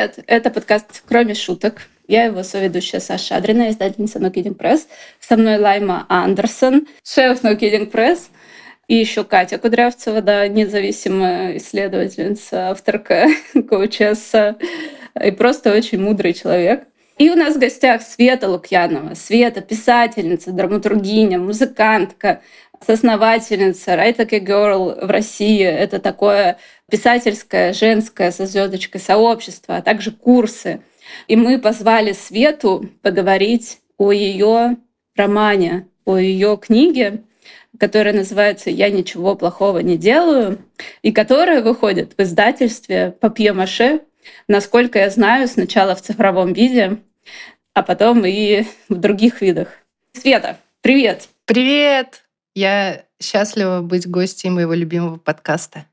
Привет! Это подкаст «Кроме шуток». Я его соведущая Саша Адрина, издательница No Kidding Press. Со мной Лайма Андерсон, шеф No Kidding Press. И еще Катя Кудрявцева, да, независимая исследовательница, авторка коучесса и просто очень мудрый человек. И у нас в гостях Света Лукьянова. Света — писательница, драматургиня, музыкантка, соосновательница Write Like a Girl в России. Это такое писательское, женское со звездочкой сообщество, а также курсы. И мы позвали Свету поговорить о ее романе, о ее книге, которая называется «Я ничего плохого не делаю», и которая выходит в издательстве «Папье-маше», насколько я знаю, сначала в цифровом виде, а потом и в других видах. Света, привет! Привет! Я счастлива быть гостьей моего любимого подкаста.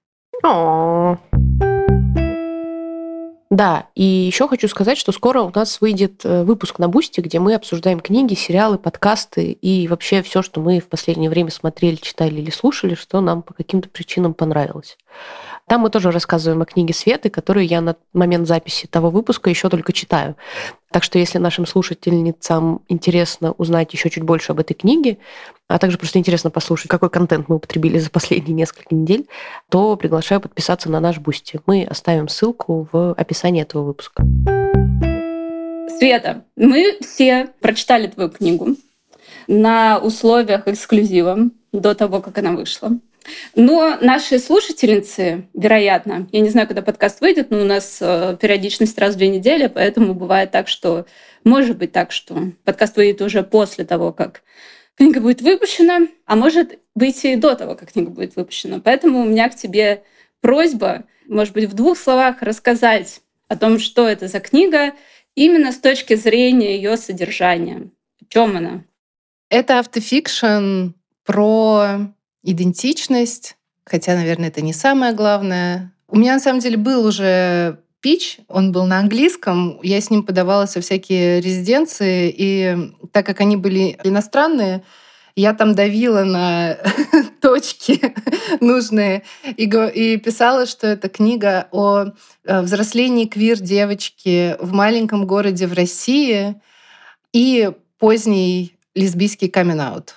Да, и еще хочу сказать, что скоро у нас выйдет э, выпуск на Бусти, где мы обсуждаем книги, сериалы, подкасты и вообще все, что мы в последнее время смотрели, читали или слушали, что нам по каким-то причинам понравилось. Там мы тоже рассказываем о книге Светы, которую я на момент записи того выпуска еще только читаю. Так что если нашим слушательницам интересно узнать еще чуть больше об этой книге, а также просто интересно послушать, какой контент мы употребили за последние несколько недель, то приглашаю подписаться на наш Бусти. Мы оставим ссылку в описании этого выпуска. Света, мы все прочитали твою книгу на условиях эксклюзива до того, как она вышла. Но наши слушательницы, вероятно, я не знаю, когда подкаст выйдет, но у нас э, периодичность раз в две недели, поэтому бывает так, что может быть так, что подкаст выйдет уже после того, как книга будет выпущена, а может быть и до того, как книга будет выпущена. Поэтому у меня к тебе просьба, может быть, в двух словах рассказать о том, что это за книга, именно с точки зрения ее содержания. В чем она? Это автофикшн про идентичность, хотя, наверное, это не самое главное. У меня, на самом деле, был уже пич, он был на английском, я с ним подавалась во всякие резиденции, и так как они были иностранные, я там давила на точки нужные и, и писала, что это книга о э, взрослении квир-девочки в маленьком городе в России и поздний лесбийский камин-аут.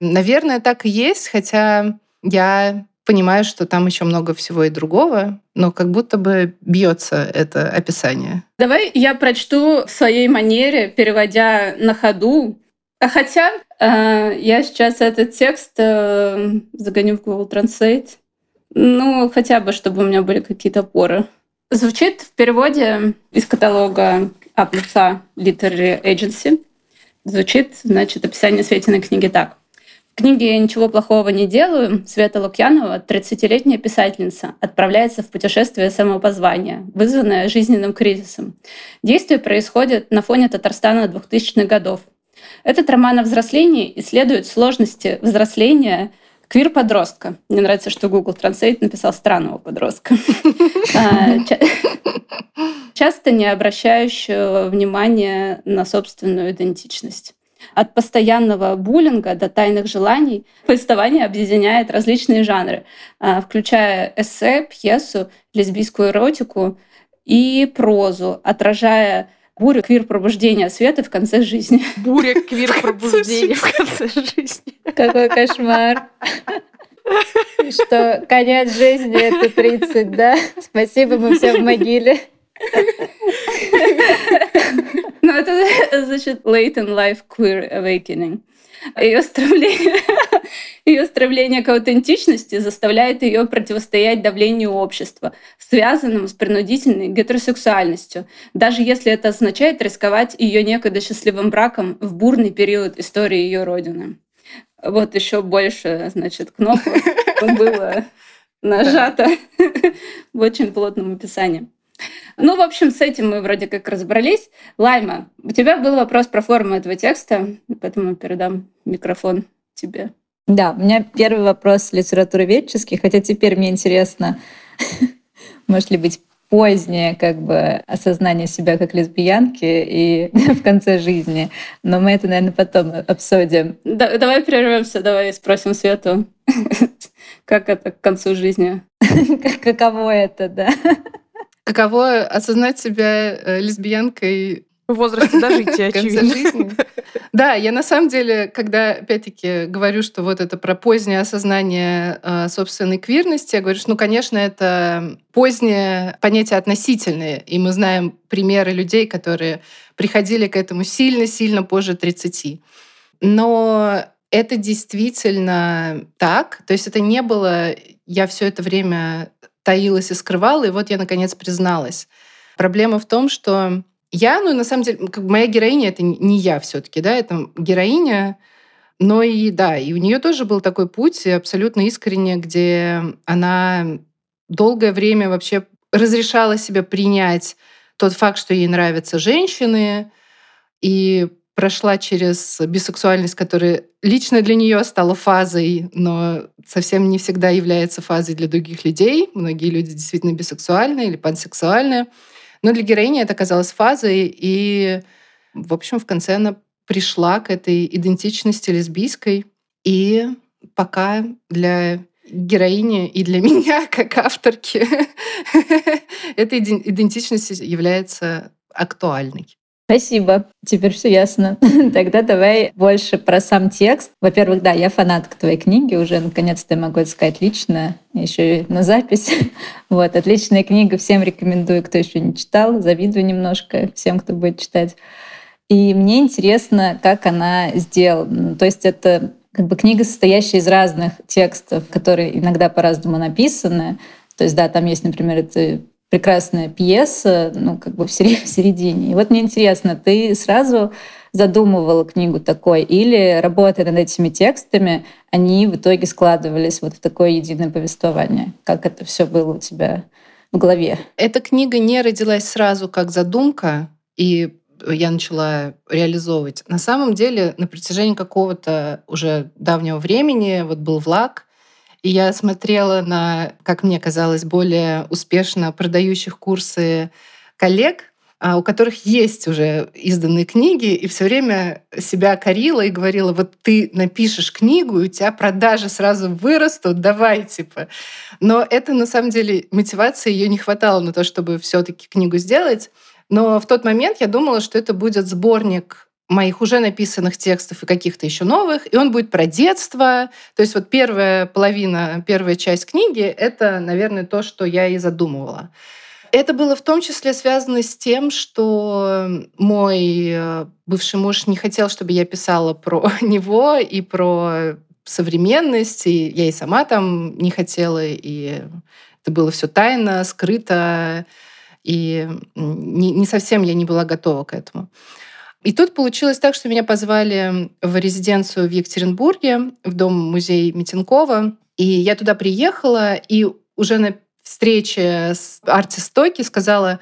Наверное, так и есть, хотя я понимаю, что там еще много всего и другого, но как будто бы бьется это описание. Давай я прочту в своей манере, переводя на ходу. А хотя э, я сейчас этот текст э, загоню в Google Translate. Ну, хотя бы, чтобы у меня были какие-то поры. Звучит в переводе из каталога от лица Literary Agency. Звучит, значит, описание Светиной книги так книге «Я ничего плохого не делаю» Света Лукьянова, 30-летняя писательница, отправляется в путешествие самопозвания, вызванное жизненным кризисом. Действие происходит на фоне Татарстана 2000-х годов. Этот роман о взрослении исследует сложности взросления квир-подростка. Мне нравится, что Google Translate написал странного подростка. А, часто не обращающего внимания на собственную идентичность. От постоянного буллинга до тайных желаний повествование объединяет различные жанры, а, включая эссе, пьесу, лесбийскую эротику и прозу, отражая бурю квир-пробуждения света в конце жизни. Буря квир-пробуждения в конце жизни. Какой кошмар. Что конец жизни — это 30, да? Спасибо, мы все в могиле. Это значит late in life queer awakening. Ее стремление, ее стремление к аутентичности заставляет ее противостоять давлению общества, связанному с принудительной гетеросексуальностью, даже если это означает рисковать ее некогда счастливым браком в бурный период истории ее родины. Вот еще больше, значит, кнопок было нажато в очень плотном описании. Ну, в общем, с этим мы вроде как разобрались. Лайма, у тебя был вопрос про форму этого текста, поэтому передам микрофон тебе. Да, у меня первый вопрос литературоведческий, хотя теперь мне интересно, может ли быть позднее как бы осознание себя как лесбиянки и в конце жизни. Но мы это, наверное, потом обсудим. Да, давай прервемся, давай спросим Свету, как это к концу жизни. Каково это, да? Каково осознать себя э, лесбиянкой в возрасте дожития, очевидно. жизни. Да, я на самом деле, когда опять-таки говорю, что вот это про позднее осознание э, собственной квирности, я говорю, что, ну, конечно, это позднее понятие относительное, и мы знаем примеры людей, которые приходили к этому сильно-сильно позже 30. Но это действительно так. То есть это не было, я все это время таилась и скрывала, и вот я наконец призналась. Проблема в том, что я, ну, на самом деле, как моя героиня это не я все-таки, да, это героиня, но и да, и у нее тоже был такой путь абсолютно искренне, где она долгое время вообще разрешала себе принять тот факт, что ей нравятся женщины, и прошла через бисексуальность, которая лично для нее стала фазой, но совсем не всегда является фазой для других людей. Многие люди действительно бисексуальны или пансексуальны. Но для героини это оказалось фазой, и, в общем, в конце она пришла к этой идентичности лесбийской. И пока для героини и для меня, как авторки, эта идентичность является актуальной. Спасибо. Теперь все ясно. Тогда давай больше про сам текст. Во-первых, да, я фанатка твоей книги, уже наконец-то я могу это сказать лично, еще и на запись. Вот, отличная книга, всем рекомендую, кто еще не читал, завидую немножко всем, кто будет читать. И мне интересно, как она сделана. То есть это как бы книга, состоящая из разных текстов, которые иногда по-разному написаны. То есть, да, там есть, например, это прекрасная пьеса, ну, как бы в середине. И вот мне интересно, ты сразу задумывала книгу такой, или работая над этими текстами, они в итоге складывались вот в такое единое повествование? Как это все было у тебя в голове? Эта книга не родилась сразу как задумка, и я начала реализовывать. На самом деле, на протяжении какого-то уже давнего времени, вот был влаг, и я смотрела на, как мне казалось, более успешно продающих курсы коллег, а, у которых есть уже изданные книги, и все время себя корила и говорила, вот ты напишешь книгу, и у тебя продажи сразу вырастут, давай, типа. Но это на самом деле мотивация, ее не хватало на то, чтобы все-таки книгу сделать. Но в тот момент я думала, что это будет сборник моих уже написанных текстов и каких-то еще новых, и он будет про детство. То есть вот первая половина, первая часть книги — это, наверное, то, что я и задумывала. Это было в том числе связано с тем, что мой э, бывший муж не хотел, чтобы я писала про него и про современность, и я и сама там не хотела, и это было все тайно, скрыто, и не, не совсем я не была готова к этому. И тут получилось так, что меня позвали в резиденцию в Екатеринбурге, в дом-музей Митинкова. И я туда приехала, и уже на встрече с артистоки сказала,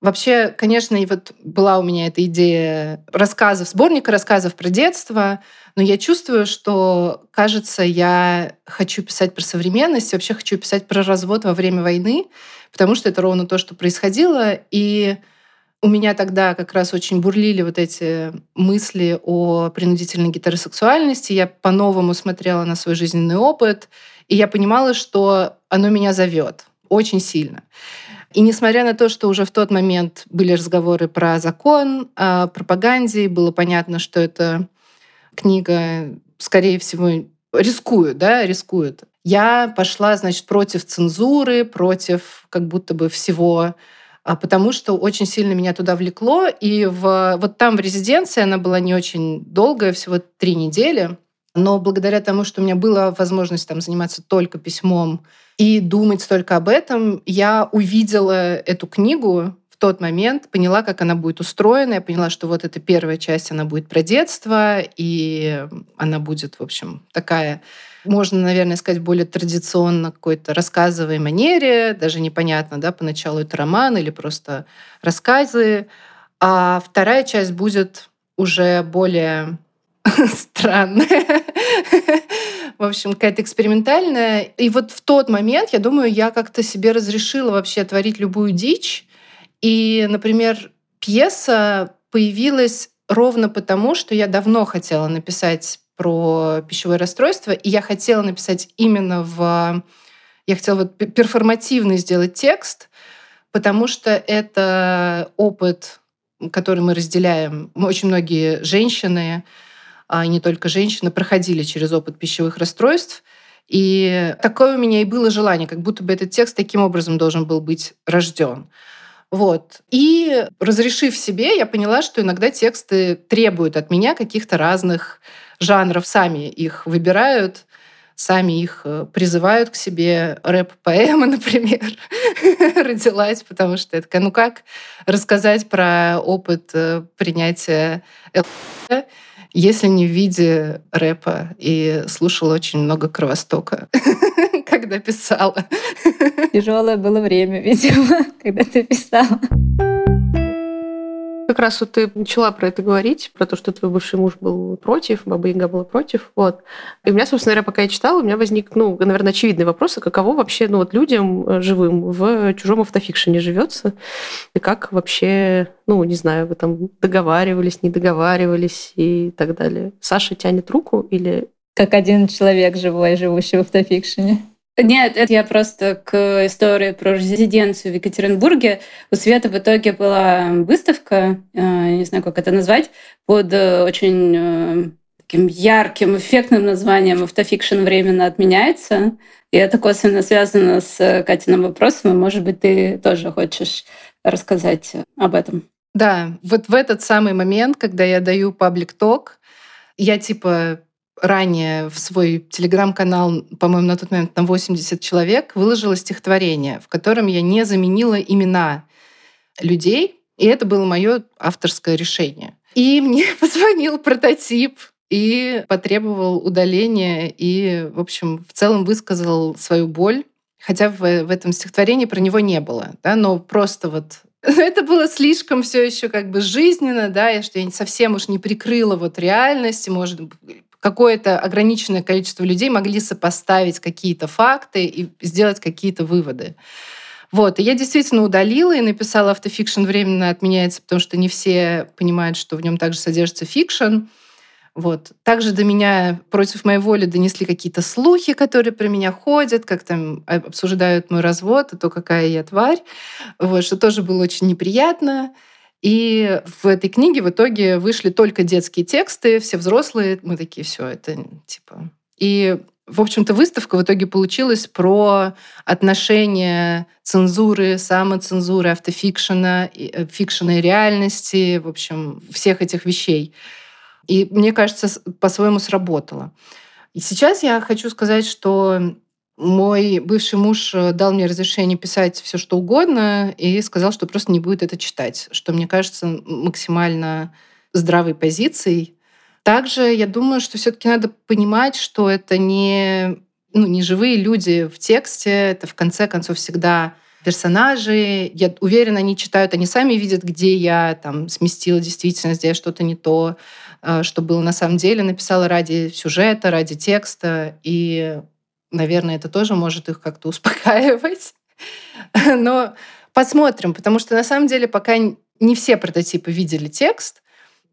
вообще, конечно, и вот была у меня эта идея рассказов, сборника рассказов про детство, но я чувствую, что, кажется, я хочу писать про современность, вообще хочу писать про развод во время войны, потому что это ровно то, что происходило. И у меня тогда как раз очень бурлили вот эти мысли о принудительной гетеросексуальности. Я по-новому смотрела на свой жизненный опыт, и я понимала, что оно меня зовет очень сильно. И несмотря на то, что уже в тот момент были разговоры про закон, о пропаганде, было понятно, что эта книга, скорее всего, рискует, да, рискует. Я пошла, значит, против цензуры, против как будто бы всего а, потому что очень сильно меня туда влекло. И в, вот там в резиденции она была не очень долгая, всего три недели. Но благодаря тому, что у меня была возможность там заниматься только письмом и думать только об этом, я увидела эту книгу в тот момент, поняла, как она будет устроена. Я поняла, что вот эта первая часть, она будет про детство, и она будет, в общем, такая можно, наверное, сказать, более традиционно какой-то рассказовой манере, даже непонятно, да, поначалу это роман или просто рассказы. А вторая часть будет уже более странная. В общем, какая-то экспериментальная. И вот в тот момент, я думаю, я как-то себе разрешила вообще творить любую дичь. И, например, пьеса появилась ровно потому, что я давно хотела написать про пищевое расстройство, и я хотела написать именно в... Я хотела вот перформативный сделать текст, потому что это опыт, который мы разделяем. Очень многие женщины, а не только женщины, проходили через опыт пищевых расстройств. И такое у меня и было желание, как будто бы этот текст таким образом должен был быть рожден. Вот. И разрешив себе, я поняла, что иногда тексты требуют от меня каких-то разных жанров, сами их выбирают, сами их э, призывают к себе. Рэп-поэма, например, родилась, потому что это ну как рассказать про опыт э, принятия ЛГБТ, если не в виде рэпа. И слушала очень много Кровостока, когда писала. Тяжелое было время, видимо, когда ты писала. Как раз вот ты начала про это говорить, про то, что твой бывший муж был против, Баба Яга была против. Вот. И у меня, собственно говоря, пока я читала, у меня возник, ну, наверное, очевидный вопрос, а каково вообще, ну, вот людям э, живым в чужом автофикшене живется, и как вообще, ну, не знаю, вы там договаривались, не договаривались и так далее. Саша тянет руку или... Как один человек живой, живущий в автофикшене. Нет, это я просто к истории про резиденцию в Екатеринбурге. У Света в итоге была выставка, э, не знаю, как это назвать, под э, очень э, таким ярким, эффектным названием «Автофикшн временно отменяется». И это косвенно связано с Катиным вопросом, и, может быть, ты тоже хочешь рассказать об этом. Да, вот в этот самый момент, когда я даю паблик-ток, я типа ранее в свой телеграм-канал, по-моему, на тот момент на 80 человек, выложила стихотворение, в котором я не заменила имена людей, и это было мое авторское решение. И мне позвонил прототип и потребовал удаления, и, в общем, в целом высказал свою боль. Хотя в, в этом стихотворении про него не было, да, но просто вот это было слишком все еще как бы жизненно, да, и что я совсем уж не прикрыла вот реальность, может какое-то ограниченное количество людей могли сопоставить какие-то факты и сделать какие-то выводы. Вот. И я действительно удалила и написала autofiction временно отменяется, потому что не все понимают, что в нем также содержится fiction. Вот. Также до меня против моей воли донесли какие-то слухи, которые про меня ходят, как там обсуждают мой развод, и то, какая я тварь. Вот, что тоже было очень неприятно. И в этой книге в итоге вышли только детские тексты, все взрослые. Мы такие, все, это типа... И в общем-то, выставка в итоге получилась про отношения цензуры, самоцензуры, автофикшена, э, фикшена и реальности, в общем, всех этих вещей. И мне кажется, по-своему сработало. И сейчас я хочу сказать, что мой бывший муж э, дал мне разрешение писать все, что угодно, и сказал, что просто не будет это читать, что мне кажется максимально здравой позицией. Также я думаю, что все-таки надо понимать, что это не, ну, не живые люди в тексте, это в конце концов всегда персонажи. Я уверена, они читают, они сами видят, где я там сместила действительность, где я что-то не то, э, что было на самом деле, написала ради сюжета, ради текста. И Наверное, это тоже может их как-то успокаивать. Но посмотрим, потому что на самом деле пока не все прототипы видели текст.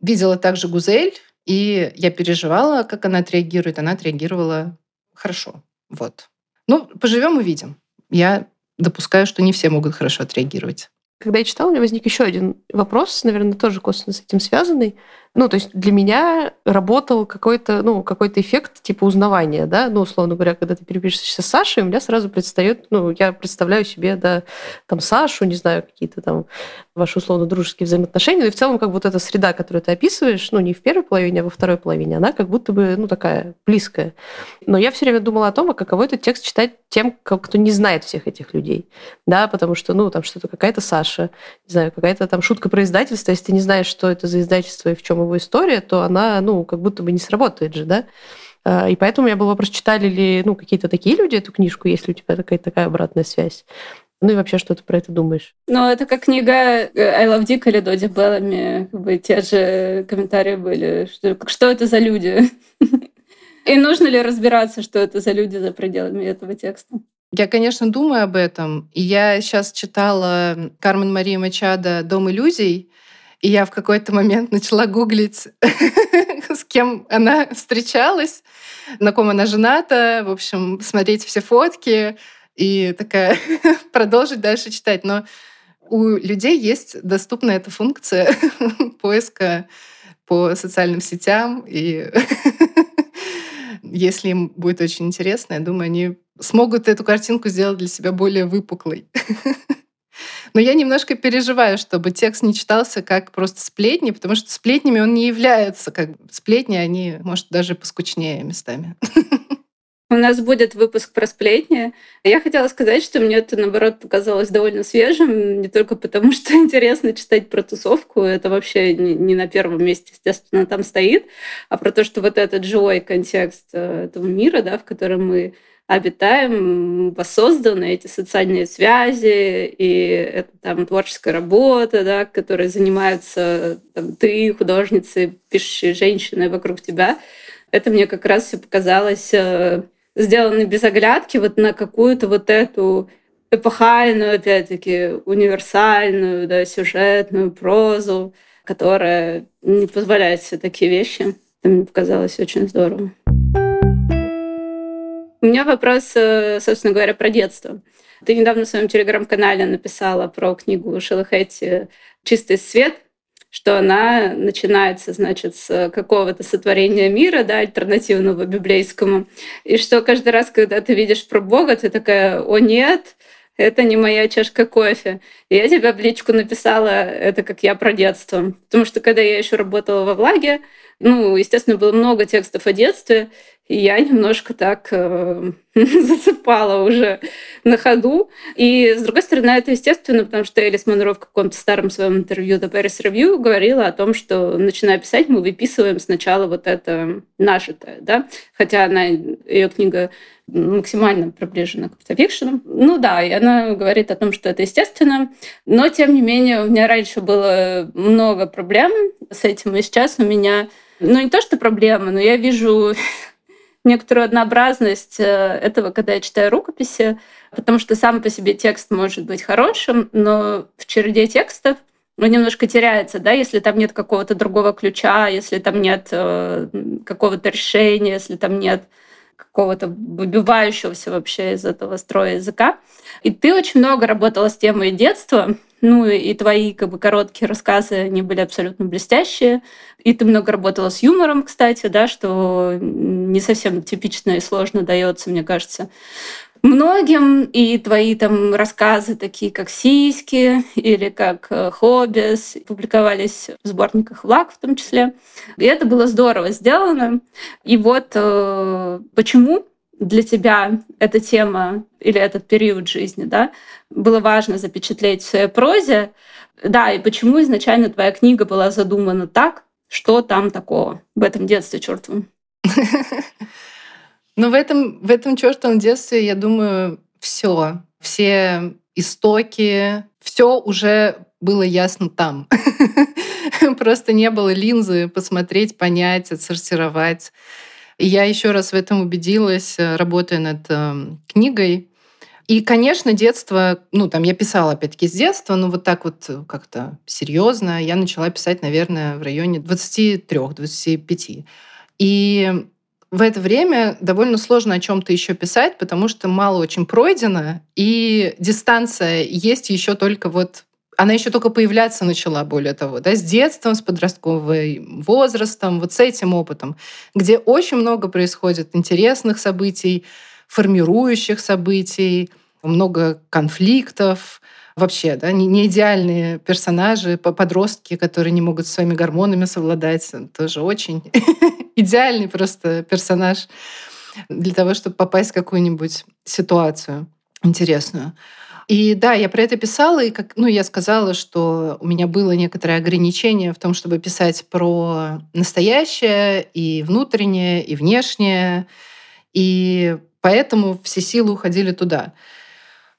Видела также Гузель, и я переживала, как она отреагирует. Она отреагировала хорошо. Вот. Ну, поживем увидим. Я допускаю, что не все могут хорошо отреагировать. Когда я читала, у меня возник еще один вопрос, наверное, тоже косвенно с этим связанный. Ну, то есть для меня работал какой-то, ну, какой-то эффект типа узнавания, да, ну, условно говоря, когда ты перепишешься с Сашей, у меня сразу предстает, ну, я представляю себе, да, там Сашу, не знаю, какие-то там ваши условно дружеские взаимоотношения, но и в целом как вот эта среда, которую ты описываешь, ну, не в первой половине, а во второй половине, она как будто бы, ну, такая близкая. Но я все время думала о том, а каково это текст читать тем, кто не знает всех этих людей, да, потому что, ну, там что-то какая-то Саша, не знаю, какая-то там шутка про издательство, если ты не знаешь, что это за издательство и в чем его история, то она, ну, как будто бы не сработает же, да. А, и поэтому у меня был вопрос, читали ли, ну, какие-то такие люди эту книжку, если у тебя такая такая обратная связь. Ну и вообще, что ты про это думаешь? Ну, это как книга э, I Love Dick или Доди Беллами. Как бы те же комментарии были. Что, что это за люди? И нужно ли разбираться, что это за люди за пределами этого текста? Я, конечно, думаю об этом. Я сейчас читала Кармен Мария Мачада «Дом иллюзий», и я в какой-то момент начала гуглить, с кем она встречалась, на ком она жената, в общем, смотреть все фотки и такая продолжить дальше читать. Но У людей есть доступна эта функция поиска по социальным сетям. И если им будет очень интересно, я думаю, они смогут эту картинку сделать для себя более выпуклой. Но я немножко переживаю, чтобы текст не читался как просто сплетни, потому что сплетнями он не является. Как сплетни, они, может, даже поскучнее местами. У нас будет выпуск про сплетни. Я хотела сказать, что мне это, наоборот, показалось довольно свежим, не только потому, что интересно читать про тусовку, это вообще не на первом месте, естественно, там стоит, а про то, что вот этот живой контекст э, этого мира, да, в котором мы обитаем, воссозданы эти социальные связи, и это там творческая работа, да, которой занимаются там, ты, художницы, пишущие женщины вокруг тебя. Это мне как раз все показалось э, сделаны без оглядки вот на какую-то вот эту эпохальную, опять-таки, универсальную, да, сюжетную прозу, которая не позволяет себе такие вещи. Это мне показалось очень здорово. У меня вопрос, э, собственно говоря, про детство. Ты недавно в своем телеграм-канале написала про книгу Шелахетти «Чистый свет», что она начинается, значит, с какого-то сотворения мира, да, альтернативного библейскому, и что каждый раз, когда ты видишь про Бога, ты такая, о нет, это не моя чашка кофе. И я тебе в личку написала это, как я про детство. Потому что когда я еще работала во влаге, ну, естественно, было много текстов о детстве, и я немножко так э, засыпала уже на ходу. И, с другой стороны, это естественно, потому что Элис Монро в каком-то старом своем интервью до Paris Review говорила о том, что, начиная писать, мы выписываем сначала вот это нажитое, да, хотя она, ее книга максимально приближена к автофикшену. Ну да, и она говорит о том, что это естественно, но, тем не менее, у меня раньше было много проблем с этим, и сейчас у меня ну, не то, что проблема, но я вижу некоторую однообразность э, этого, когда я читаю рукописи, потому что сам по себе текст может быть хорошим, но в череде текстов он немножко теряется, да, если там нет какого-то другого ключа, если там нет э, какого-то решения, если там нет какого-то выбивающегося вообще из этого строя языка. И ты очень много работала с темой детства, ну и твои как бы короткие рассказы, они были абсолютно блестящие. И ты много работала с юмором, кстати, да, что не совсем типично и сложно дается, мне кажется многим, и твои там рассказы, такие как «Сиськи» или как э, «Хоббис», публиковались в сборниках «Влак» в том числе. И это было здорово сделано. И вот э, почему для тебя эта тема или этот период жизни, да, было важно запечатлеть в своей прозе, да, и почему изначально твоя книга была задумана так, что там такого в этом детстве чертовом? Ну, в этом, в этом чертовом детстве, я думаю, все. Все истоки, все уже было ясно там. Просто не было линзы посмотреть, понять, отсортировать. Я еще раз в этом убедилась, э, работая над э, книгой. И, конечно, детство, ну, там я писала, опять-таки, с детства, но вот так вот э, как-то серьезно я начала писать, наверное, в районе 23-25. И в это время довольно сложно о чем-то еще писать, потому что мало очень пройдено, и дистанция есть еще только вот она еще только появляться начала, более того, да, с детством, с подростковым возрастом, вот с этим опытом, где очень много происходит интересных событий, формирующих событий, много конфликтов, вообще, да, не, идеальные персонажи, подростки, которые не могут своими гормонами совладать, тоже очень идеальный просто персонаж для того, чтобы попасть в какую-нибудь ситуацию интересную. И да, я про это писала, и как, ну, я сказала, что у меня было некоторое ограничение в том, чтобы писать про настоящее и внутреннее, и внешнее, и поэтому все силы уходили туда.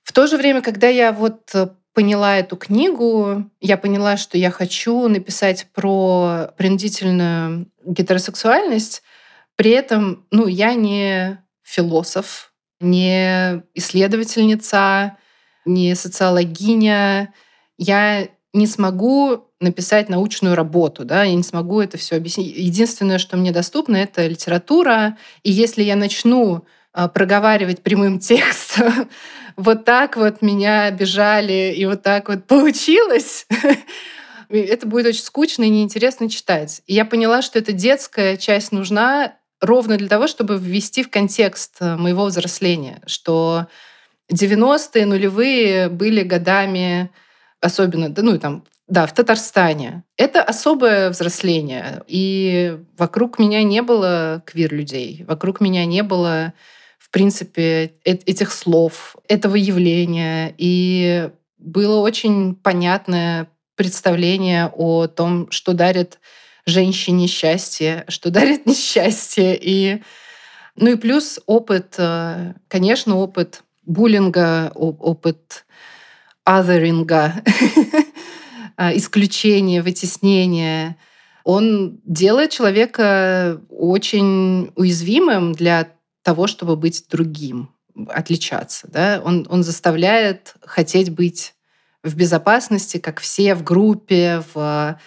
В то же время, когда я вот поняла эту книгу, я поняла, что я хочу написать про принудительную гетеросексуальность. При этом, ну, я не философ, не исследовательница, не социологиня. Я не смогу написать научную работу, да, я не смогу это все объяснить. Единственное, что мне доступно, это литература. И если я начну а, проговаривать прямым текстом. Вот так вот меня обижали, и вот так вот получилось. Это будет очень скучно и неинтересно читать. И я поняла, что эта детская часть нужна ровно для того, чтобы ввести в контекст э, моего взросления, что 90-е, нулевые были годами, особенно, да, ну, там, да, в Татарстане. Это особое взросление. И вокруг меня не было квир-людей. Вокруг меня не было, в принципе, этих слов, этого явления. И было очень понятное представление о том, что дарит женщине счастье, что дарит несчастье. И, ну и плюс опыт, э, конечно, опыт буллинга, опыт оtheringa, а, исключения, вытеснения, он делает человека очень уязвимым для того, чтобы быть другим, отличаться. Да? Он, он заставляет хотеть быть в безопасности, как все в группе, в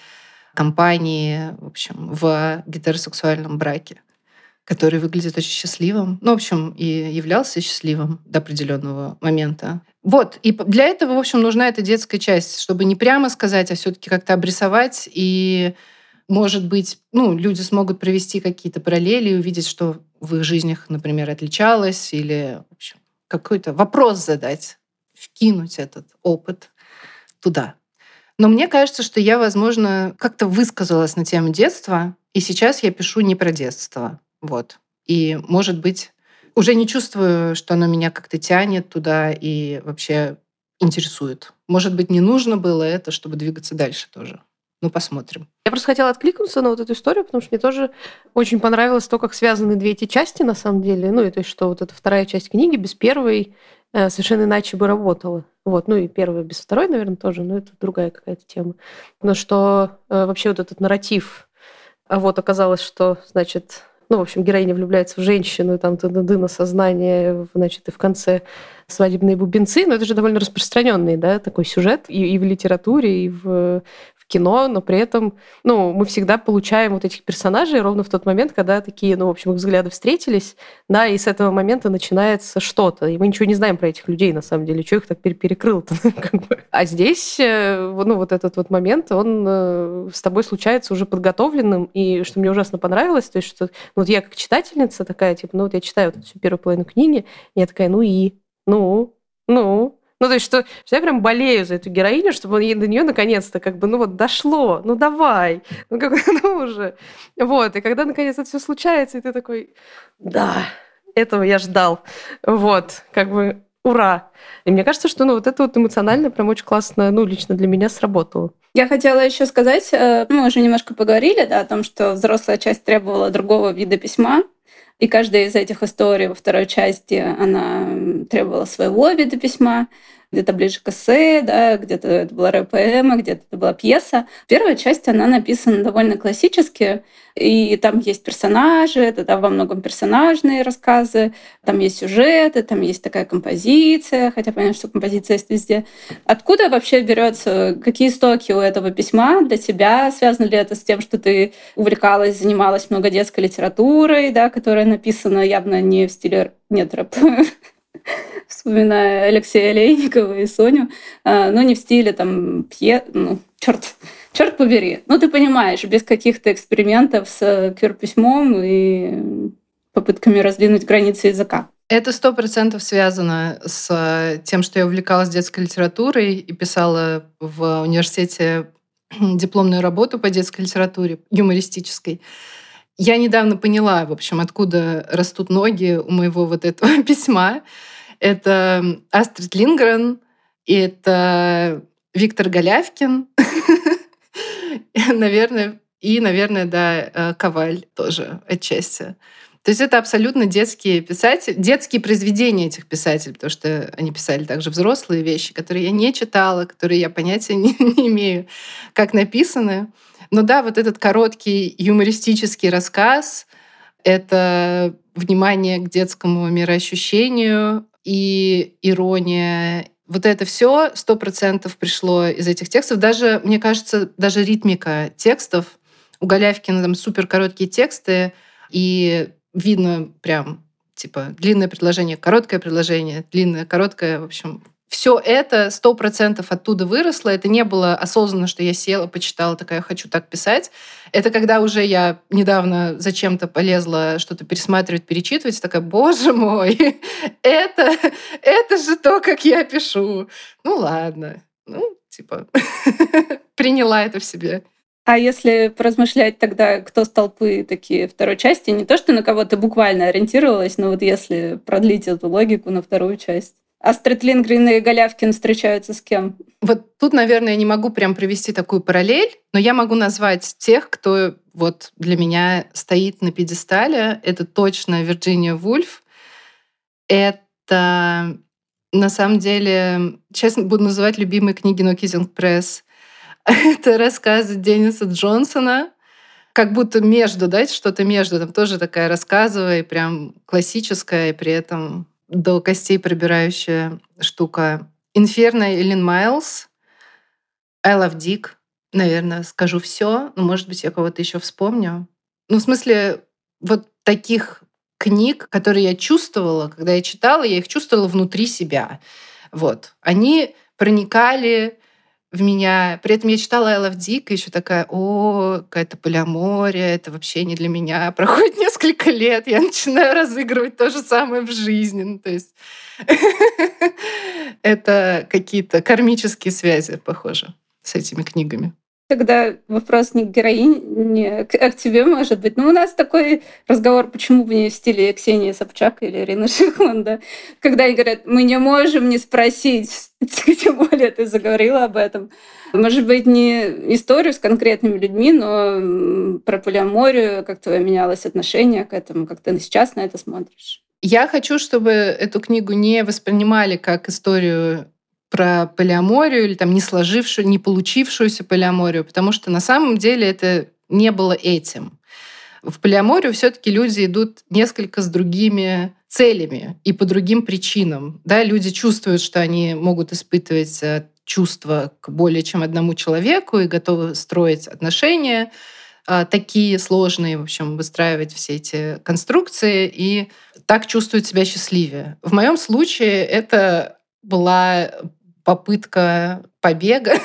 компании, в общем, в гетеросексуальном браке который выглядит очень счастливым. Ну, в общем, и являлся счастливым до определенного момента. Вот, и для этого, в общем, нужна эта детская часть, чтобы не прямо сказать, а все-таки как-то обрисовать и может быть, ну, люди смогут провести какие-то параллели и увидеть, что в их жизнях, например, отличалось, или в общем, какой-то вопрос задать, вкинуть этот опыт туда. Но мне кажется, что я, возможно, как-то высказалась на тему детства, и сейчас я пишу не про детство. Вот. И, может быть, уже не чувствую, что оно меня как-то тянет туда и вообще интересует. Может быть, не нужно было это, чтобы двигаться дальше тоже. Ну, посмотрим. Я просто хотела откликнуться на вот эту историю, потому что мне тоже очень понравилось то, как связаны две эти части на самом деле. Ну, и то есть, что вот эта вторая часть книги без первой э, совершенно иначе бы работала. Вот, ну и первая без второй, наверное, тоже, но это другая какая-то тема. Но что э, вообще вот этот нарратив, а вот оказалось, что, значит, ну, в общем, героиня влюбляется в женщину, там тыды на сознание, значит, и в конце свадебные бубенцы, но это же довольно распространенный, да, такой сюжет и, и в литературе, и в, кино, но при этом, ну, мы всегда получаем вот этих персонажей ровно в тот момент, когда такие, ну, в общем, взгляды встретились, да, и с этого момента начинается что-то, и мы ничего не знаем про этих людей, на самом деле, что их так перекрыл-то, как бы. А здесь, э, ну, вот этот вот момент, он э, с тобой случается уже подготовленным, и что мне ужасно понравилось, то есть, что ну, вот я как читательница такая, типа, ну, вот я читаю вот всю первую половину книги, и я такая, ну и, ну, ну, ну, то есть, что, что я прям болею за эту героиню, чтобы до нее наконец-то как бы, ну вот, дошло, ну давай, ну как ну уже. Вот, и когда наконец это все случается, и ты такой, да, этого я ждал. Вот, как бы, ура. И мне кажется, что ну, вот это вот эмоционально прям очень классно, ну, лично для меня сработало. Я хотела еще сказать, э, мы уже немножко поговорили, да, о том, что взрослая часть требовала другого вида письма, и каждая из этих историй во второй части, она требовала своего вида письма где-то ближе к эссе, да, где-то это была рэп-поэма, где-то это была пьеса. Первая часть, она написана довольно классически, и там есть персонажи, это да, во многом персонажные рассказы, там есть сюжеты, там есть такая композиция, хотя понятно, что композиция есть везде. Откуда вообще берется, какие истоки у этого письма для тебя? Связано ли это с тем, что ты увлекалась, занималась много детской литературой, да, которая написана явно не в стиле нет рэп вспоминая Алексея Олейникова и Соню, а, но не в стиле там пье, ну, черт, черт побери. Ну, ты понимаешь, без каких-то экспериментов с квир-письмом и попытками раздвинуть границы языка. Это сто процентов связано с тем, что я увлекалась детской литературой и писала в университете дипломную работу по детской литературе, юмористической. Я недавно поняла, в общем, откуда растут ноги у моего вот этого письма. Это Астрид Лингрен, это Виктор Голявкин, наверное, и, наверное, да, э, Коваль тоже отчасти. То есть это абсолютно детские писатели, детские произведения этих писателей, потому что они писали также взрослые вещи, которые я не читала, которые я понятия не, не имею, как написаны. Но да, вот этот короткий юмористический рассказ — это внимание к детскому мироощущению, и ирония. Вот это все сто процентов пришло из этих текстов. Даже, мне кажется, даже ритмика текстов. У Голявкина там супер короткие тексты, и видно прям типа длинное предложение, короткое предложение, длинное, короткое, в общем, все это сто процентов оттуда выросло. Это не было осознанно, что я села, почитала, такая, хочу так писать. Это когда уже я недавно зачем-то полезла что-то пересматривать, перечитывать, такая, боже мой, это, это же то, как я пишу. Ну ладно, ну типа приняла это в себе. А если поразмышлять тогда, кто с толпы такие второй части, не то, что на кого ты буквально ориентировалась, но вот если продлить эту логику на вторую часть. Астрид Лингрен и Голявкин встречаются с кем? Вот тут, наверное, я не могу прям провести такую параллель, но я могу назвать тех, кто вот для меня стоит на пьедестале. Это точно Вирджиния Вульф. Это на самом деле, честно, буду называть любимые книги No Kissing. Это рассказы Денниса Джонсона, как будто между, да, что-то между, там тоже такая рассказовая, прям классическая, и при этом до костей пробирающая штука. Инферно Эллен Майлз, I Love Dick, наверное, скажу все. Ну, может быть, я кого-то еще вспомню. Ну, в смысле, вот таких книг, которые я чувствовала, когда я читала, я их чувствовала внутри себя. Вот. Они проникали в меня. При этом я читала Love Dick, и еще такая, о, какая-то полиамория, это вообще не для меня. Проходит несколько лет, я начинаю разыгрывать то же самое в жизни. Ну, то есть это какие-то кармические связи, похоже, с этими книгами. Тогда вопрос не к героине, а к тебе, может быть. Ну, у нас такой разговор, почему бы не в стиле Ксении Собчак или Ирины Шихман, да? Когда они говорят, мы не можем не спросить, тем более ты заговорила об этом. Может быть, не историю с конкретными людьми, но про полиаморию, как твое менялось отношение к этому, как ты сейчас на это смотришь. Я хочу, чтобы эту книгу не воспринимали как историю про полиаморию или там не сложившую, не получившуюся полиаморию, потому что на самом деле это не было этим. В полиаморию все-таки люди идут несколько с другими целями и по другим причинам. Да, люди чувствуют, что они могут испытывать э, чувства к более чем одному человеку и готовы строить отношения э, такие сложные, в общем, выстраивать все эти конструкции и так чувствуют себя счастливее. В моем случае это была попытка побега,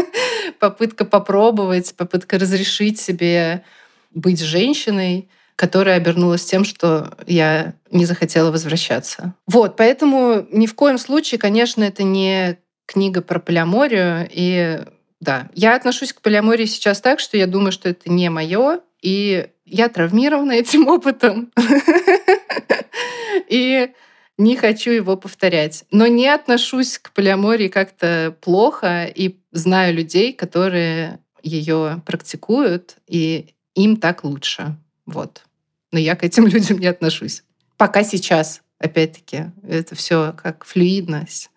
попытка попробовать, попытка разрешить себе быть женщиной, которая обернулась тем, что я не захотела возвращаться. Вот, поэтому ни в коем случае, конечно, это не книга про полиаморию. И да, я отношусь к полиамории сейчас так, что я думаю, что это не мое, и я травмирована этим опытом. И не хочу его повторять. Но не отношусь к полиамории как-то плохо и знаю людей, которые ее практикуют, и им так лучше. Вот. Но я к этим людям не отношусь. Пока сейчас, опять-таки, это все как флюидность.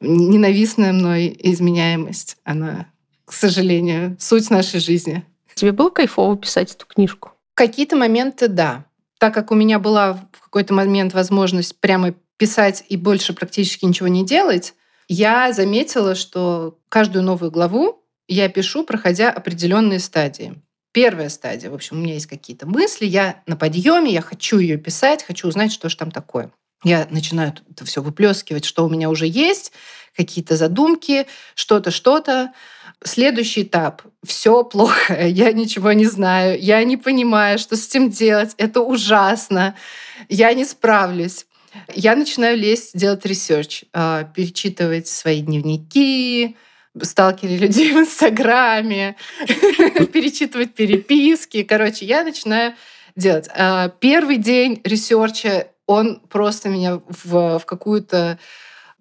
Ненавистная мной изменяемость, она, к сожалению, суть нашей жизни. Тебе было кайфово писать эту книжку? Какие-то моменты, да. Так как у меня была какой-то момент возможность прямо писать и больше практически ничего не делать, я заметила, что каждую новую главу я пишу, проходя определенные стадии. Первая стадия, в общем, у меня есть какие-то мысли, я на подъеме, я хочу ее писать, хочу узнать, что же там такое. Я начинаю это все выплескивать, что у меня уже есть, какие-то задумки, что-то, что-то. Следующий этап. Все плохо, я ничего не знаю, я не понимаю, что с этим делать, это ужасно, я не справлюсь. Я начинаю лезть, делать research, а, перечитывать свои дневники, сталкить людей в Инстаграме, перечитывать переписки. Короче, я начинаю делать. А, первый день ресерча, он просто меня в, в какую-то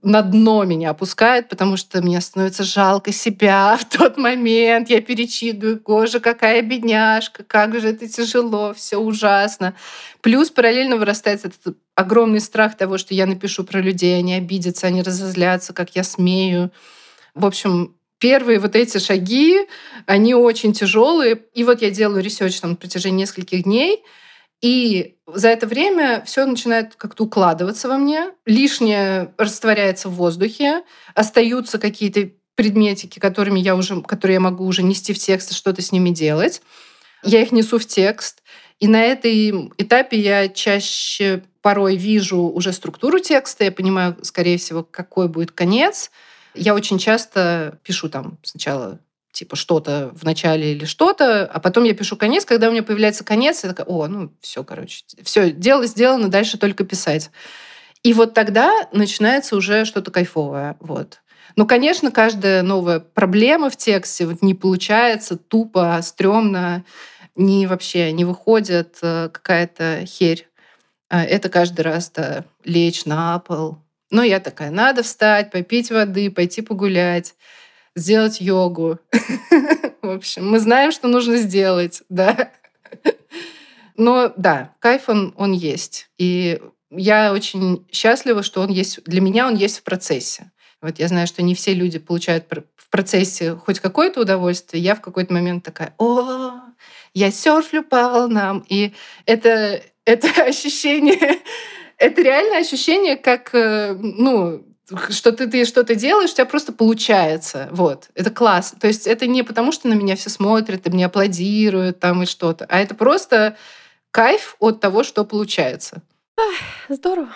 на дно меня опускает, потому что мне становится жалко себя в тот момент. Я перечитываю, боже, какая бедняжка, как же это тяжело, все ужасно. Плюс параллельно вырастает этот огромный страх того, что я напишу про людей, они обидятся, они разозлятся, как я смею. В общем, первые вот эти шаги, они очень тяжелые. И вот я делаю research там на протяжении нескольких дней, и за это время все начинает как-то укладываться во мне, лишнее растворяется в воздухе, остаются какие-то предметики, которыми я уже, которые я могу уже нести в текст и что-то с ними делать. Я их несу в текст. И на этой этапе я чаще порой вижу уже структуру текста, я понимаю, скорее всего, какой будет конец. Я очень часто пишу там сначала типа что-то в начале или что-то, а потом я пишу конец, когда у меня появляется конец, я такая, о, ну все, короче, все, дело сделано, дальше только писать. И вот тогда начинается уже что-то кайфовое. Вот. Ну, конечно, каждая новая проблема в тексте вот не получается тупо, стрёмно, не вообще не выходит э, какая-то херь. А это каждый раз да, лечь на пол. Но я такая, надо встать, попить воды, пойти погулять сделать йогу. В общем, мы знаем, что нужно сделать, да. Но да, кайф он, он есть. И я очень счастлива, что он есть. Для меня он есть в процессе. Вот я знаю, что не все люди получают в процессе хоть какое-то удовольствие. Я в какой-то момент такая, о, я серфлю по волнам. И это, это ощущение, это реальное ощущение, как, э, ну, что ты, ты что-то делаешь, у тебя просто получается. Вот. Это классно. То есть это не потому, что на меня все смотрят и мне аплодируют там и что-то, а это просто кайф от того, что получается. Здорово.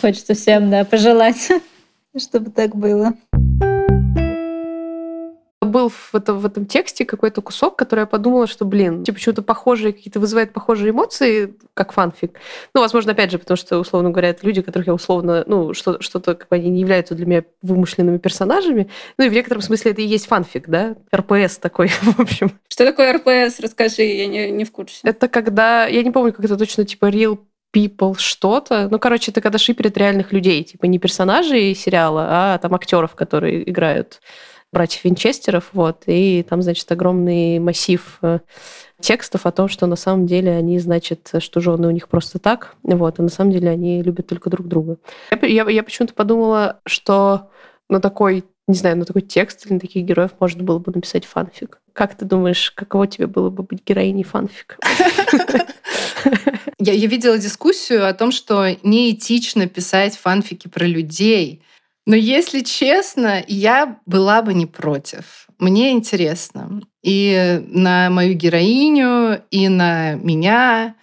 Хочется всем, да, пожелать, чтобы так было был в этом, в этом тексте какой-то кусок, который я подумала, что, блин, типа почему-то похожие, какие-то вызывает похожие эмоции, как фанфик. Ну, возможно, опять же, потому что, условно говоря, это люди, которых я условно, ну, что, что-то, как бы они не являются для меня вымышленными персонажами. Ну, и в некотором смысле это и есть фанфик, да? РПС такой, в общем. Что такое РПС? Расскажи, я не, не в курсе. Это когда, я не помню, как это точно, типа real people что-то. Ну, короче, это когда шиперят реальных людей, типа не персонажей сериала, а там актеров, которые играют братьев Винчестеров, вот, и там, значит, огромный массив э, текстов о том, что на самом деле они, значит, что жены у них просто так, вот, а на самом деле они любят только друг друга. Я, я, я почему-то подумала, что на такой, не знаю, на такой текст или на таких героев можно было бы написать фанфик. Как ты думаешь, каково тебе было бы быть героиней фанфика? Я, я видела дискуссию о том, что неэтично писать фанфики про людей, но если честно, я была бы не против. Мне интересно. И на мою героиню, и на меня.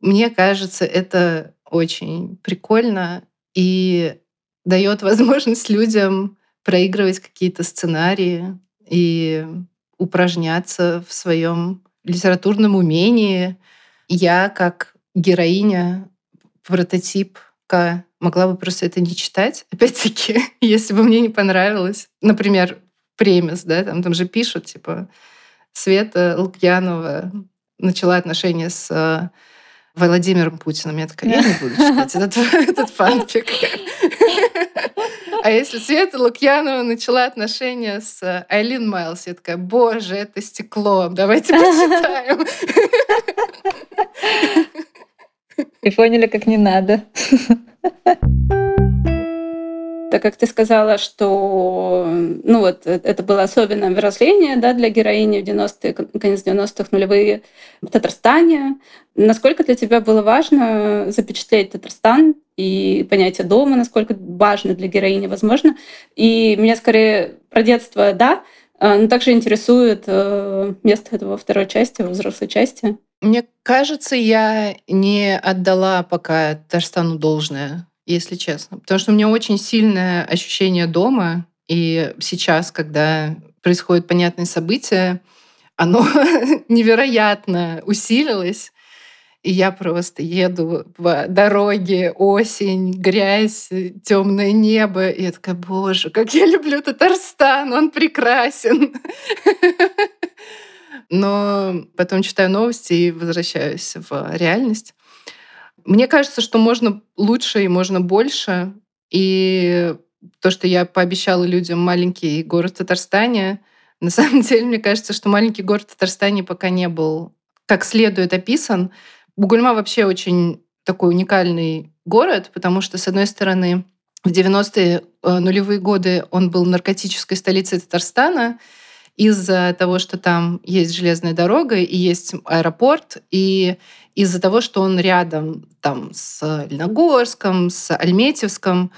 Мне кажется, это очень прикольно и дает возможность людям проигрывать какие-то сценарии и упражняться в своем литературном умении. Я как героиня, прототип могла бы просто это не читать. Опять-таки, если бы мне не понравилось. Например, премис, да, там, там же пишут, типа, Света Лукьянова начала отношения с э, Владимиром Путиным. Я такая, я не буду читать этот, этот фанфик. А если Света Лукьянова начала отношения с э, Айлин Майлз, я такая, боже, это стекло, давайте почитаем. И поняли, как не надо. Так как ты сказала, что ну вот, э, это было особенное выражение да, для героини в 90-е, конец 90-х, нулевые в Татарстане. Насколько для тебя было важно запечатлеть Татарстан и понятие дома, насколько важно для героини, возможно. И меня скорее про детство, да, а, но также интересует э, место этого второй части, взрослой части. Мне кажется, я не отдала пока Татарстану должное, если честно. Потому что у меня очень сильное ощущение дома. И сейчас, когда происходят понятные события, оно невероятно усилилось. И я просто еду по дороге, осень, грязь, темное небо. И я такая, боже, как я люблю Татарстан, он прекрасен. Но потом читаю новости и возвращаюсь в реальность. Мне кажется, что можно лучше и можно больше. И то, что я пообещала людям маленький город Татарстане, на самом деле, мне кажется, что маленький город Татарстане пока не был как следует описан. Бугульма вообще очень такой уникальный город, потому что, с одной стороны, в 90-е э, нулевые годы он был наркотической столицей Татарстана из-за того, что там есть железная дорога и есть аэропорт, и из-за того, что он рядом там с Леногорском, с Альметьевском.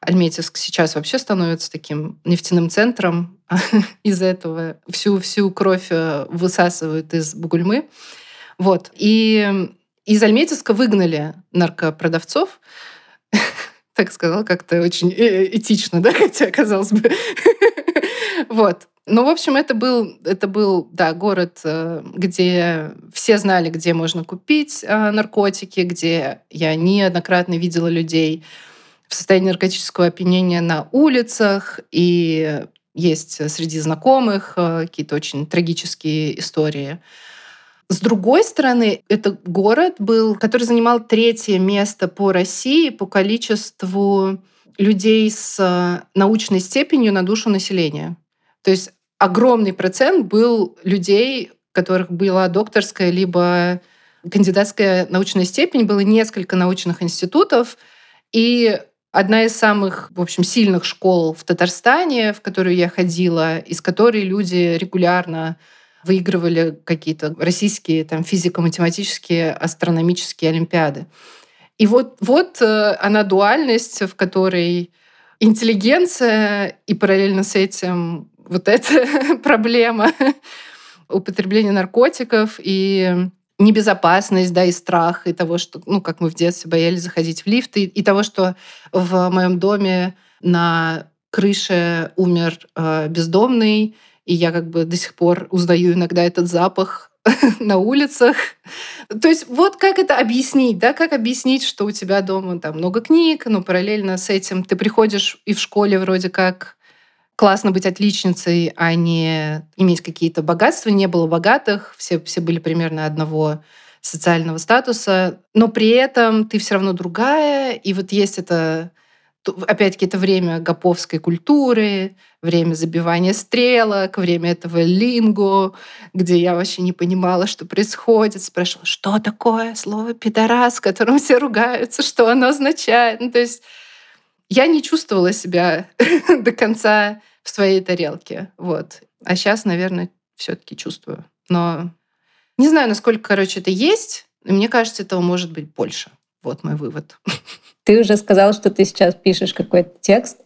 Альметьевск сейчас вообще становится таким нефтяным центром. Из-за этого всю, всю кровь э, высасывают из Бугульмы. Вот. И из Альметьевска выгнали наркопродавцов. Так сказала как-то очень э, этично, да, хотя, казалось бы. Вот. Ну, в общем, это был, это был, да, город, э, где все знали, где можно купить э, наркотики, где я неоднократно видела людей в состоянии наркотического опьянения на улицах, и есть среди знакомых э, какие-то очень трагические истории. С другой стороны, это город был, который занимал третье место по России по количеству людей с научной степенью на душу населения. То есть огромный процент был людей, у которых была докторская либо кандидатская научная степень, было несколько научных институтов, и одна из самых, в общем, сильных школ в Татарстане, в которую я ходила, из которой люди регулярно выигрывали какие-то российские там, физико-математические, астрономические олимпиады. И вот, вот э, она дуальность, в которой интеллигенция и параллельно с этим вот эта проблема употребления наркотиков и небезопасность, да, и страх, и того, что, ну, как мы в детстве боялись заходить в лифт, и, и того, что в моем доме на крыше умер э, бездомный, и я как бы до сих пор узнаю иногда этот запах на улицах. То есть вот как это объяснить, да, как объяснить, что у тебя дома там много книг, но параллельно с этим ты приходишь и в школе вроде как классно быть отличницей, а не иметь какие-то богатства. Не было богатых, все, все были примерно одного социального статуса, но при этом ты все равно другая, и вот есть это опять-таки, это время гоповской культуры, время забивания стрелок, время этого линго, где я вообще не понимала, что происходит. Спрашивала, что такое слово «пидорас», которым все ругаются, что оно означает. Ну, то есть я не чувствовала себя до конца в своей тарелке. Вот. А сейчас, наверное, все-таки чувствую. Но не знаю, насколько, короче, это есть. Мне кажется, этого может быть больше. Вот мой вывод. Ты уже сказал, что ты сейчас пишешь какой-то текст.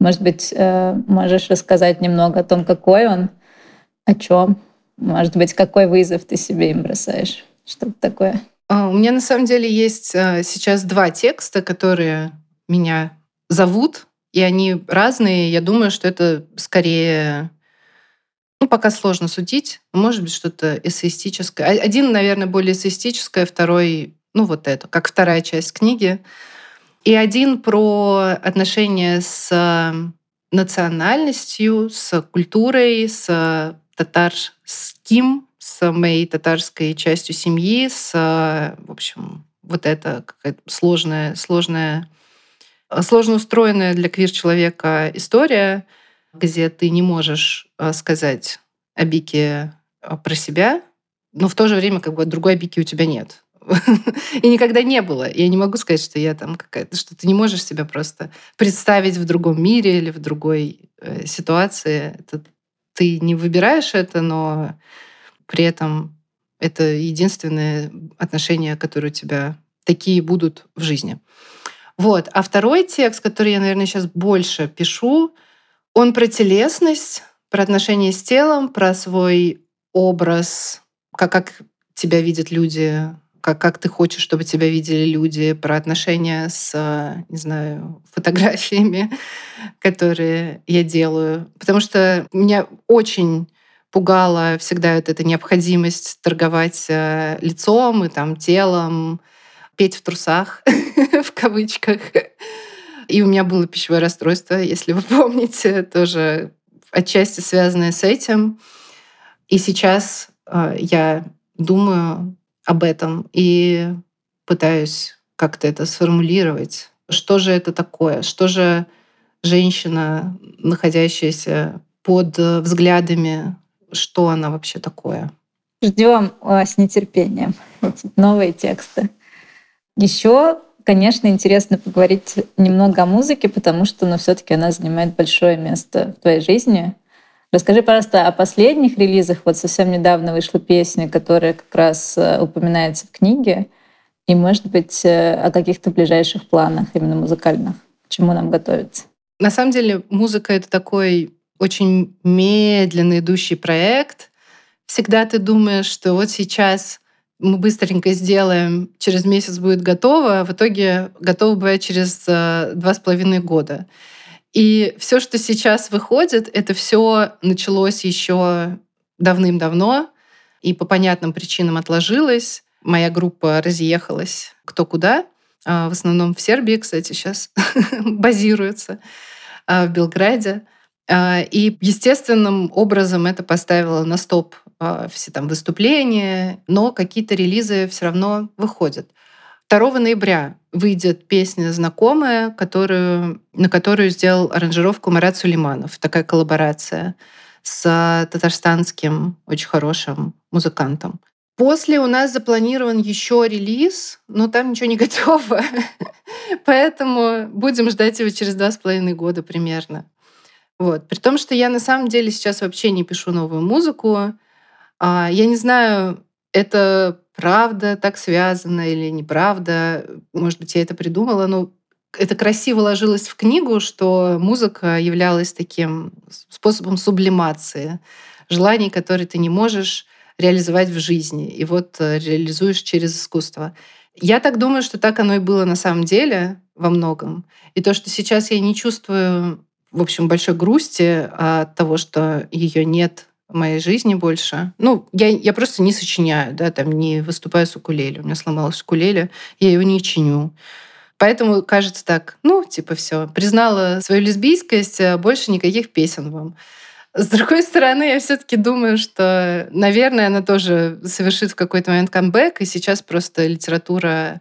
Может быть, э, можешь рассказать немного о том, какой он, о чем? Может быть, какой вызов ты себе им бросаешь? Что-то такое. А, у меня на самом деле есть э, сейчас два текста, которые меня зовут, и они разные. Я думаю, что это скорее ну, пока сложно судить. Может быть, что-то эссеистическое. Один, наверное, более эссеистическое, второй, ну, вот это, как вторая часть книги. И один про отношения с национальностью, с культурой, с татарским, с моей татарской частью семьи, с, в общем, вот это какая-то сложная, сложная, сложно устроенная для квир-человека история, где ты не можешь э, сказать о Бике э, про себя, но в то же время как бы другой Бики у тебя нет. И никогда не было. Я не могу сказать, что я там какая-то, что ты не можешь себя просто представить в другом мире или в другой э, ситуации. Это, ты не выбираешь это, но при этом это единственное отношение, которое у тебя такие будут в жизни. Вот. А второй текст, который я, наверное, сейчас больше пишу, он про телесность, про отношения с телом, про свой образ, как, как тебя видят люди как, как ты хочешь, чтобы тебя видели люди, про отношения с, не знаю, фотографиями, которые я делаю. Потому что меня очень пугала всегда вот эта необходимость торговать э, лицом и там телом, петь в трусах, в кавычках. И у меня было пищевое расстройство, если вы помните, тоже отчасти связанное с этим. И сейчас э, я думаю об этом и пытаюсь как-то это сформулировать. Что же это такое? Что же женщина, находящаяся под взглядами, что она вообще такое? Ждем с нетерпением новые тексты. Еще, конечно, интересно поговорить немного о музыке, потому что, ну, все-таки она занимает большое место в твоей жизни. Расскажи, пожалуйста, о последних релизах. Вот совсем недавно вышла песня, которая как раз э, упоминается в книге. И, может быть, э, о каких-то ближайших планах именно музыкальных. К чему нам готовиться? На самом деле музыка — это такой очень медленно идущий проект. Всегда ты думаешь, что вот сейчас мы быстренько сделаем, через месяц будет готово, а в итоге готово бывает через э, два с половиной года. И все, что сейчас выходит, это все началось еще давным-давно и по понятным причинам отложилось. Моя группа разъехалась кто куда. А, в основном в Сербии, кстати, сейчас базируется, а, в Белграде. А, и естественным образом это поставило на стоп все там выступления, но какие-то релизы все равно выходят. 2 ноября выйдет песня знакомая, которую, на которую сделал аранжировку Марат Сулейманов. Такая коллаборация с татарстанским очень хорошим музыкантом. После у нас запланирован еще релиз, но там ничего не готово. Поэтому будем ждать его через два с половиной года примерно. Вот. При том, что я на самом деле сейчас вообще не пишу новую музыку. А, я не знаю, это правда так связано или неправда. Может быть, я это придумала, но это красиво ложилось в книгу, что музыка являлась таким способом сублимации желаний, которые ты не можешь реализовать в жизни. И вот э, реализуешь через искусство. Я так думаю, что так оно и было на самом деле во многом. И то, что сейчас я не чувствую, в общем, большой грусти от того, что ее нет моей жизни больше. Ну, я, я просто не сочиняю, да, там не выступаю с укулеле. У меня сломалась укулеле, я его не чиню. Поэтому кажется так, ну, типа все, признала свою лесбийскость, а больше никаких песен вам. С другой стороны, я все-таки думаю, что, наверное, она тоже совершит в какой-то момент камбэк, и сейчас просто литература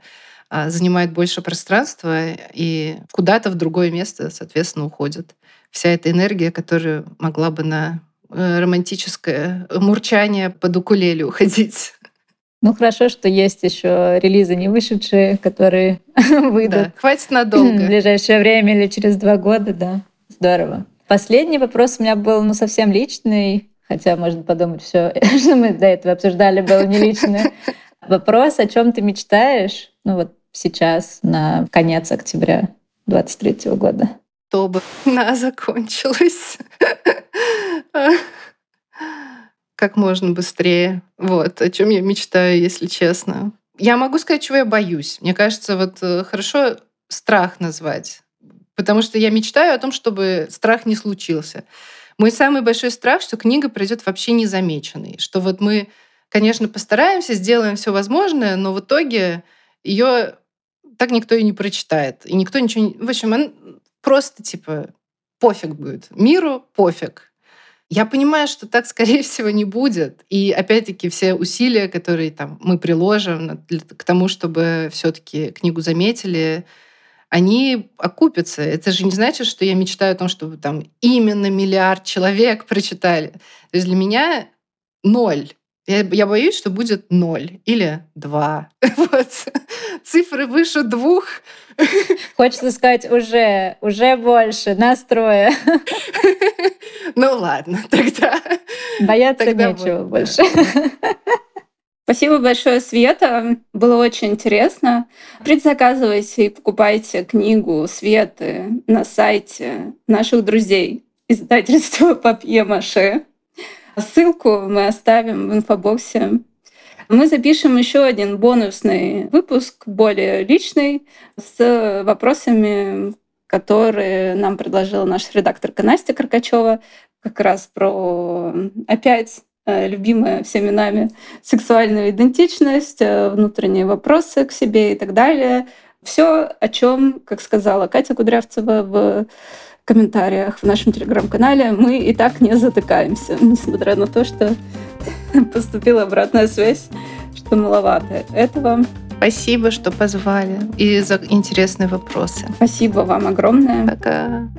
а, занимает больше пространства и куда-то в другое место, соответственно, уходит. Вся эта энергия, которая могла бы на э, романтическое мурчание под укулеле уходить. Ну хорошо, что есть еще релизы не вышедшие, которые выйдут. Да, хватит надолго. В ближайшее время или через два года, да. Здорово. Последний вопрос у меня был ну, совсем личный, хотя можно подумать, все, что мы до этого обсуждали, было не личное. Вопрос, о чем ты мечтаешь, ну вот сейчас, на конец октября 23 года? Чтобы она закончилась как можно быстрее. Вот, о чем я мечтаю, если честно. Я могу сказать, чего я боюсь. Мне кажется, вот э, хорошо страх назвать. Потому что я мечтаю о том, чтобы страх не случился. Мой самый большой страх, что книга пройдет вообще незамеченной. Что вот мы, конечно, постараемся, сделаем все возможное, но в итоге ее так никто и не прочитает. И никто ничего не... В общем, просто типа пофиг будет. Миру пофиг. Я понимаю, что так, скорее всего, не будет. И опять-таки все усилия, которые там, мы приложим к тому, чтобы все-таки книгу заметили, они окупятся. Это же не значит, что я мечтаю о том, чтобы там именно миллиард человек прочитали. То есть для меня ноль. Я, я боюсь, что будет ноль или два. Вот. Цифры выше двух. Хочется сказать уже, уже больше, настроя. Ну ладно, тогда. Бояться тогда нечего вот. больше. Спасибо большое, Света. Было очень интересно. Предзаказывайте и покупайте книгу Светы на сайте наших друзей издательства Папье Маше. Ссылку мы оставим в инфобоксе. Мы запишем еще один бонусный выпуск, более личный, с вопросами, которые нам предложила наш редакторка Настя Каркачева, как раз про опять Э, любимая всеми нами сексуальную идентичность, э, внутренние вопросы к себе и так далее. Все, о чем, как сказала Катя Кудрявцева в комментариях в нашем телеграм-канале, мы и так не затыкаемся, несмотря на то, что поступила обратная связь, что маловато этого. Спасибо, что позвали и за интересные вопросы. Спасибо вам огромное. Пока.